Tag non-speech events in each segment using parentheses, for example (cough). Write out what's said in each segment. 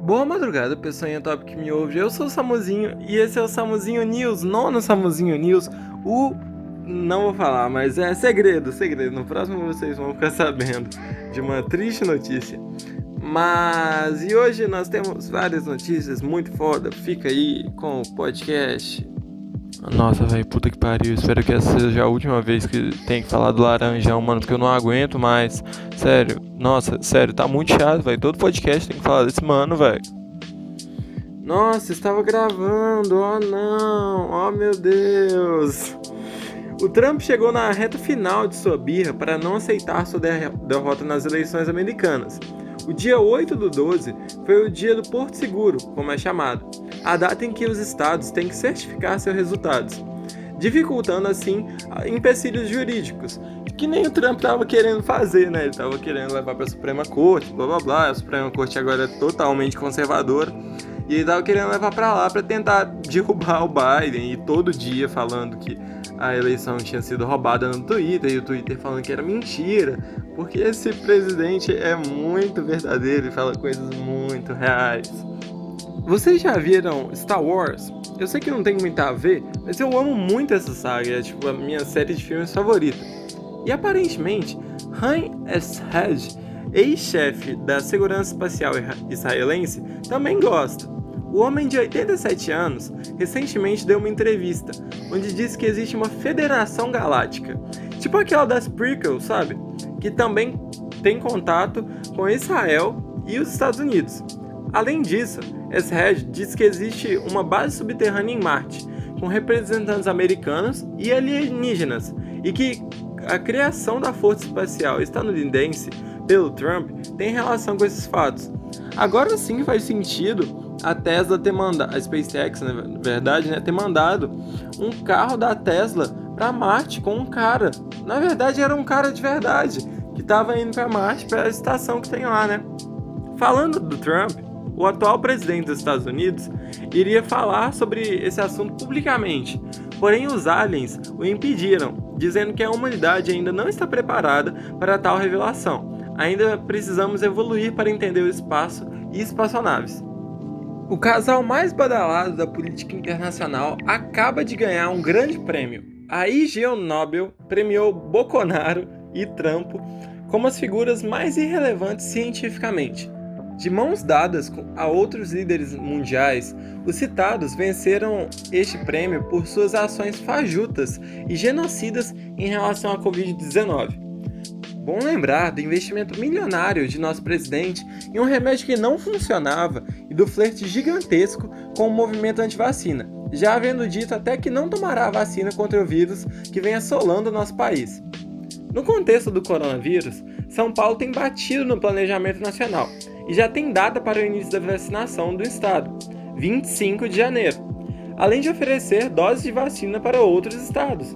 Boa madrugada, pessoinha top que me ouve. Eu sou o Samuzinho e esse é o Samuzinho News, nono Samuzinho News. O. Não vou falar, mas é segredo, segredo. No próximo vocês vão ficar (laughs) sabendo de uma triste notícia. Mas e hoje nós temos várias notícias muito foda. Fica aí com o podcast. Nossa, velho, puta que pariu. Espero que essa seja a última vez que tem que falar do laranjão, mano, porque eu não aguento mais. Sério, nossa, sério, tá muito chato, velho. Todo podcast tem que falar desse mano, velho. Nossa, estava gravando, oh não, oh meu Deus. O Trump chegou na reta final de sua birra para não aceitar sua derrota nas eleições americanas. O dia 8 do 12 foi o dia do Porto Seguro, como é chamado, a data em que os estados têm que certificar seus resultados, dificultando assim empecilhos jurídicos, que nem o Trump estava querendo fazer, né? Ele estava querendo levar para a Suprema Corte, blá blá blá. A Suprema Corte agora é totalmente conservadora. E ele estava querendo levar para lá para tentar (laughs) derrubar o Biden e todo dia falando que a eleição tinha sido roubada no Twitter e o Twitter falando que era mentira, porque esse presidente é muito verdadeiro e fala coisas muito reais. Vocês já viram Star Wars? Eu sei que não tem muito a ver, mas eu amo muito essa saga, é tipo a minha série de filmes favorita. E aparentemente, Han Eshed, ex-chefe da segurança espacial israelense, também gosta. O homem de 87 anos recentemente deu uma entrevista onde disse que existe uma federação galáctica, tipo aquela das prequels, sabe? Que também tem contato com Israel e os Estados Unidos. Além disso, Eshed diz que existe uma base subterrânea em Marte, com representantes americanos e alienígenas, e que a criação da Força Espacial estadunidense pelo Trump tem relação com esses fatos. Agora sim faz sentido a Tesla ter mandado, a SpaceX, na verdade, né, ter mandado um carro da Tesla para Marte com um cara. Na verdade, era um cara de verdade que estava indo para Marte, para a estação que tem lá, né? Falando do Trump, o atual presidente dos Estados Unidos iria falar sobre esse assunto publicamente. Porém, os aliens o impediram, dizendo que a humanidade ainda não está preparada para tal revelação. Ainda precisamos evoluir para entender o espaço e espaçonaves. O casal mais badalado da política internacional acaba de ganhar um grande prêmio. A IG Nobel premiou Bolsonaro e Trump como as figuras mais irrelevantes cientificamente. De mãos dadas a outros líderes mundiais, os citados venceram este prêmio por suas ações fajutas e genocidas em relação à Covid-19. Bom lembrar do investimento milionário de nosso presidente em um remédio que não funcionava e do flerte gigantesco com o movimento anti-vacina, já havendo dito até que não tomará a vacina contra o vírus que vem assolando nosso país. No contexto do coronavírus, São Paulo tem batido no planejamento nacional e já tem data para o início da vacinação do estado, 25 de janeiro, além de oferecer doses de vacina para outros estados.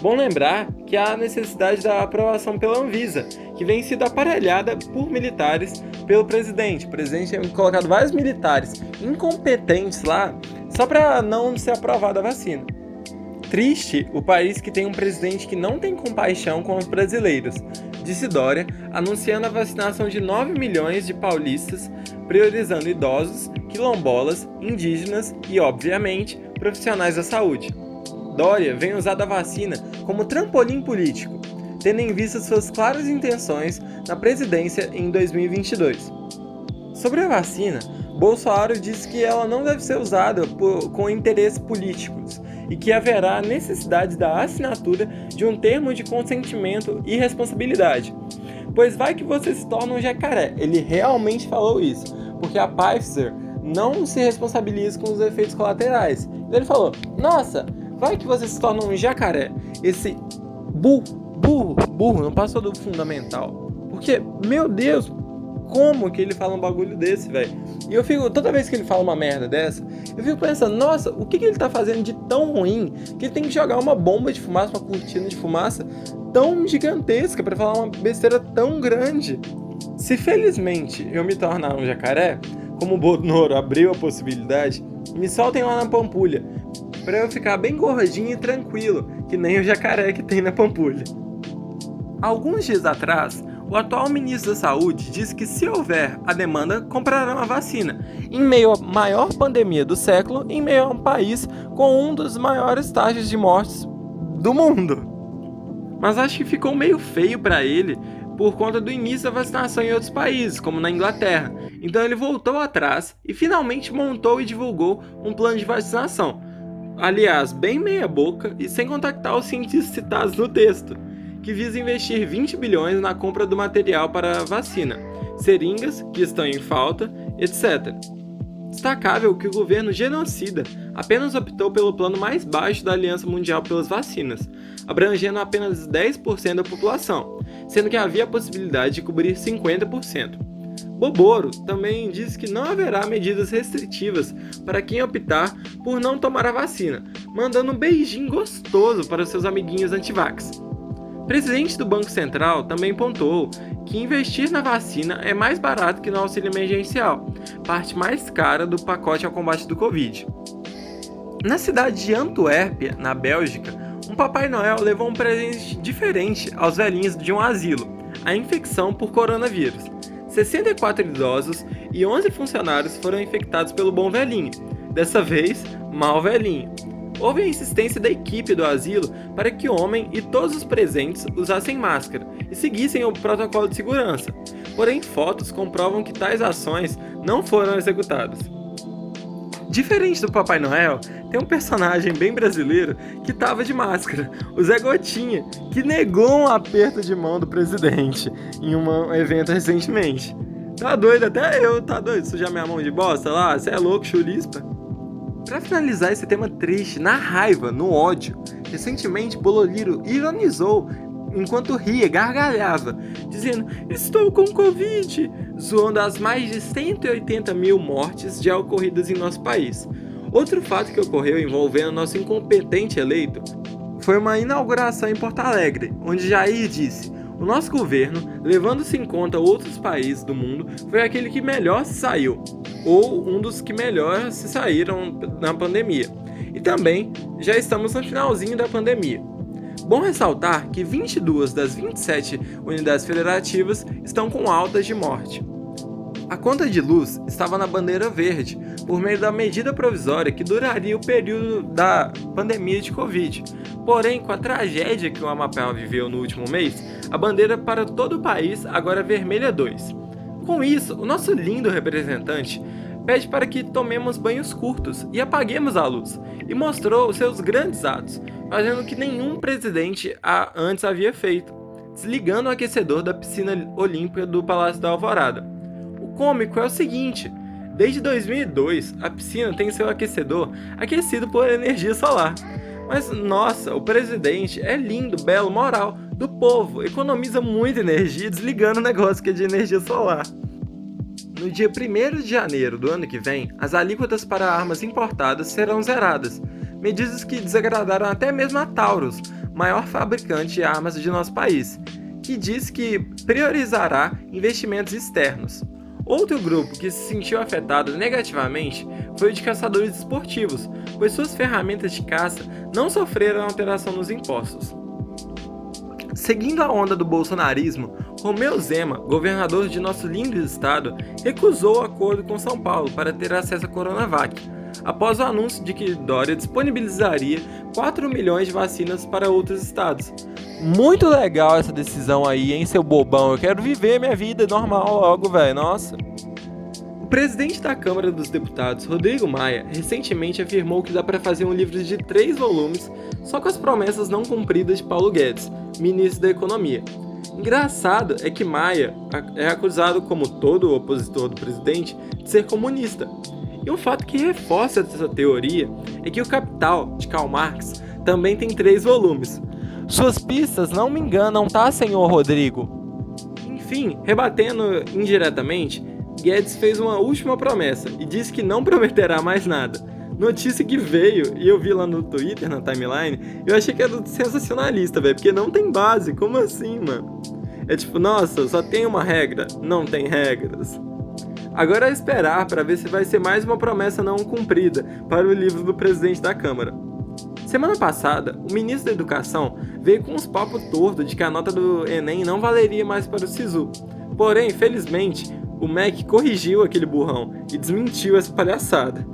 Bom lembrar que há a necessidade da aprovação pela Anvisa, que vem sido aparelhada por militares pelo presidente. O presidente tem colocado vários militares incompetentes lá só para não ser aprovada a vacina. Triste o país que tem um presidente que não tem compaixão com os brasileiros, disse Dória, anunciando a vacinação de 9 milhões de paulistas, priorizando idosos, quilombolas, indígenas e, obviamente, profissionais da saúde. Dória vem usar a vacina como trampolim político, tendo em vista suas claras intenções na presidência em 2022. Sobre a vacina, Bolsonaro disse que ela não deve ser usada por, com interesses políticos e que haverá necessidade da assinatura de um termo de consentimento e responsabilidade. Pois vai que você se torna um jacaré. Ele realmente falou isso, porque a Pfizer não se responsabiliza com os efeitos colaterais. Ele falou: Nossa, Vai que você se torna um jacaré. Esse burro, burro, burro, não passou do fundamental. Porque, meu Deus, como que ele fala um bagulho desse, velho? E eu fico, toda vez que ele fala uma merda dessa, eu fico pensando, nossa, o que, que ele tá fazendo de tão ruim que ele tem que jogar uma bomba de fumaça, uma cortina de fumaça tão gigantesca para falar uma besteira tão grande? Se felizmente eu me tornar um jacaré, como o Bonoro abriu a possibilidade, me soltem lá na Pampulha para eu ficar bem gordinho e tranquilo, que nem o jacaré que tem na Pampulha. Alguns dias atrás, O atual ministro da Saúde diz que se houver a demanda, comprarão a vacina, em meio à maior pandemia do século, em meio a um país com um dos maiores taxas de mortes do mundo. Mas acho que ficou meio feio para ele por conta do início da vacinação em outros países, como na Inglaterra. Então ele voltou atrás e finalmente montou e divulgou um plano de vacinação. Aliás, bem meia boca e sem contactar os cientistas citados no texto que visa investir 20 bilhões na compra do material para a vacina, seringas que estão em falta, etc. Destacável que o governo genocida apenas optou pelo plano mais baixo da Aliança Mundial pelas Vacinas, abrangendo apenas 10% da população, sendo que havia a possibilidade de cobrir 50%. Boboro também diz que não haverá medidas restritivas para quem optar por não tomar a vacina, mandando um beijinho gostoso para seus amiguinhos antivax presidente do Banco Central também pontuou que investir na vacina é mais barato que no auxílio emergencial, parte mais cara do pacote ao combate do Covid. Na cidade de Antuérpia, na Bélgica, um Papai Noel levou um presente diferente aos velhinhos de um asilo: a infecção por coronavírus. 64 idosos e 11 funcionários foram infectados pelo bom velhinho, dessa vez, mal velhinho. Houve a insistência da equipe do asilo para que o homem e todos os presentes usassem máscara e seguissem o protocolo de segurança. Porém, fotos comprovam que tais ações não foram executadas. Diferente do Papai Noel, tem um personagem bem brasileiro que tava de máscara, o Zé Gotinha, que negou um aperto de mão do presidente em um evento recentemente. Tá doido, até eu, tá doido, sujar minha mão de bosta lá, você é louco, chulispa. Para finalizar esse tema triste, na raiva, no ódio, recentemente Bololiro ironizou enquanto ria, gargalhava, dizendo: Estou com Covid, zoando as mais de 180 mil mortes já ocorridas em nosso país. Outro fato que ocorreu envolvendo nosso incompetente eleito foi uma inauguração em Porto Alegre, onde Jair disse: o nosso governo, levando-se em conta outros países do mundo, foi aquele que melhor se saiu, ou um dos que melhor se saíram na pandemia. E também já estamos no finalzinho da pandemia. Bom ressaltar que 22 das 27 unidades federativas estão com altas de morte. A conta de luz estava na bandeira verde, por meio da medida provisória que duraria o período da pandemia de Covid. Porém, com a tragédia que o Amapá viveu no último mês, a bandeira para todo o país agora é vermelha 2. Com isso, o nosso lindo representante pede para que tomemos banhos curtos e apaguemos a luz, e mostrou seus grandes atos, fazendo o que nenhum presidente antes havia feito, desligando o aquecedor da piscina olímpica do Palácio da Alvorada cômico é o seguinte: desde 2002, a piscina tem seu aquecedor aquecido por energia solar. Mas nossa, o presidente é lindo, belo, moral, do povo, economiza muita energia desligando o negócio que é de energia solar. No dia 1 de janeiro do ano que vem, as alíquotas para armas importadas serão zeradas, medidas que desagradaram até mesmo a Taurus, maior fabricante de armas de nosso país, que diz que priorizará investimentos externos. Outro grupo que se sentiu afetado negativamente foi o de caçadores esportivos, pois suas ferramentas de caça não sofreram alteração nos impostos. Seguindo a onda do bolsonarismo, Romeu Zema, governador de nosso lindo estado, recusou o acordo com São Paulo para ter acesso à Coronavac, após o anúncio de que Dória disponibilizaria 4 milhões de vacinas para outros estados, muito legal essa decisão aí, hein, seu bobão. Eu quero viver minha vida normal logo, velho. Nossa. O presidente da Câmara dos Deputados, Rodrigo Maia, recentemente afirmou que dá para fazer um livro de três volumes só com as promessas não cumpridas de Paulo Guedes, ministro da Economia. Engraçado é que Maia é acusado, como todo opositor do presidente, de ser comunista. E um fato que reforça essa teoria é que o Capital, de Karl Marx, também tem três volumes, suas pistas não me enganam, tá, senhor Rodrigo? Enfim, rebatendo indiretamente, Guedes fez uma última promessa e disse que não prometerá mais nada. Notícia que veio e eu vi lá no Twitter, na timeline, eu achei que era sensacionalista, velho, porque não tem base. Como assim, mano? É tipo, nossa, só tem uma regra, não tem regras. Agora é esperar para ver se vai ser mais uma promessa não cumprida para o livro do presidente da Câmara. Semana passada, o ministro da Educação veio com uns papos tortos de que a nota do Enem não valeria mais para o SISU. Porém, felizmente, o MEC corrigiu aquele burrão e desmentiu essa palhaçada.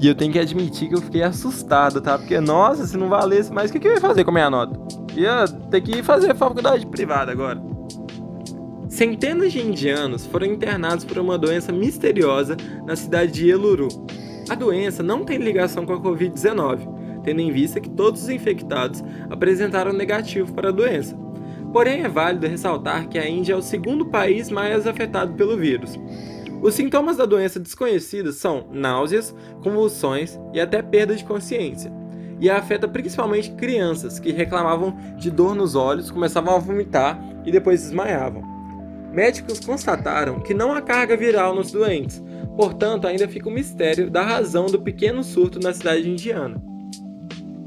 E eu tenho que admitir que eu fiquei assustado, tá? Porque, nossa, se não valesse mais, o que, eu ia fazer com a minha nota? Ia ter que fazer faculdade privada agora. Centenas de indianos foram internados por uma doença misteriosa na cidade de Eluru. A doença não tem ligação com a Covid-19, tendo em vista que todos os infectados apresentaram negativo para a doença. Porém, é válido ressaltar que a Índia é o segundo país mais afetado pelo vírus. Os sintomas da doença desconhecida são náuseas, convulsões e até perda de consciência. E afeta principalmente crianças que reclamavam de dor nos olhos, começavam a vomitar e depois desmaiavam. Médicos constataram que não há carga viral nos doentes, portanto, ainda fica o mistério da razão do pequeno surto na cidade indiana.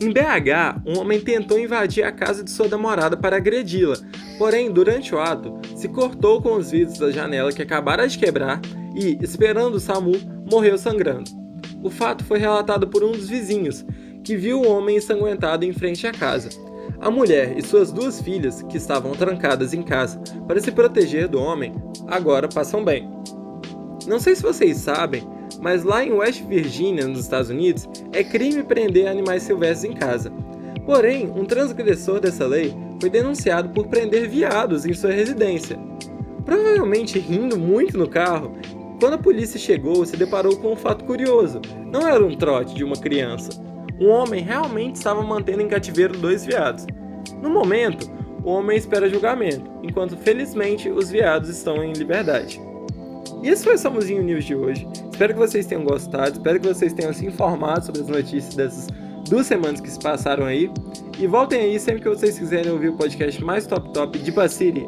Em BH, um homem tentou invadir a casa de sua namorada para agredi-la, porém, durante o ato, se cortou com os vidros da janela que acabaram de quebrar e, esperando o SAMU, morreu sangrando. O fato foi relatado por um dos vizinhos, que viu o homem ensanguentado em frente à casa. A mulher e suas duas filhas, que estavam trancadas em casa para se proteger do homem, agora passam bem. Não sei se vocês sabem, mas lá em West Virginia, nos Estados Unidos, é crime prender animais silvestres em casa. Porém, um transgressor dessa lei foi denunciado por prender viados em sua residência. Provavelmente rindo muito no carro, quando a polícia chegou, se deparou com um fato curioso. Não era um trote de uma criança, um homem realmente estava mantendo em cativeiro dois veados. No momento, o homem espera julgamento, enquanto felizmente os veados estão em liberdade. E esse foi o Samuzinho News de hoje. Espero que vocês tenham gostado, espero que vocês tenham se informado sobre as notícias dessas duas semanas que se passaram aí. E voltem aí sempre que vocês quiserem ouvir o podcast mais top top de Baciri.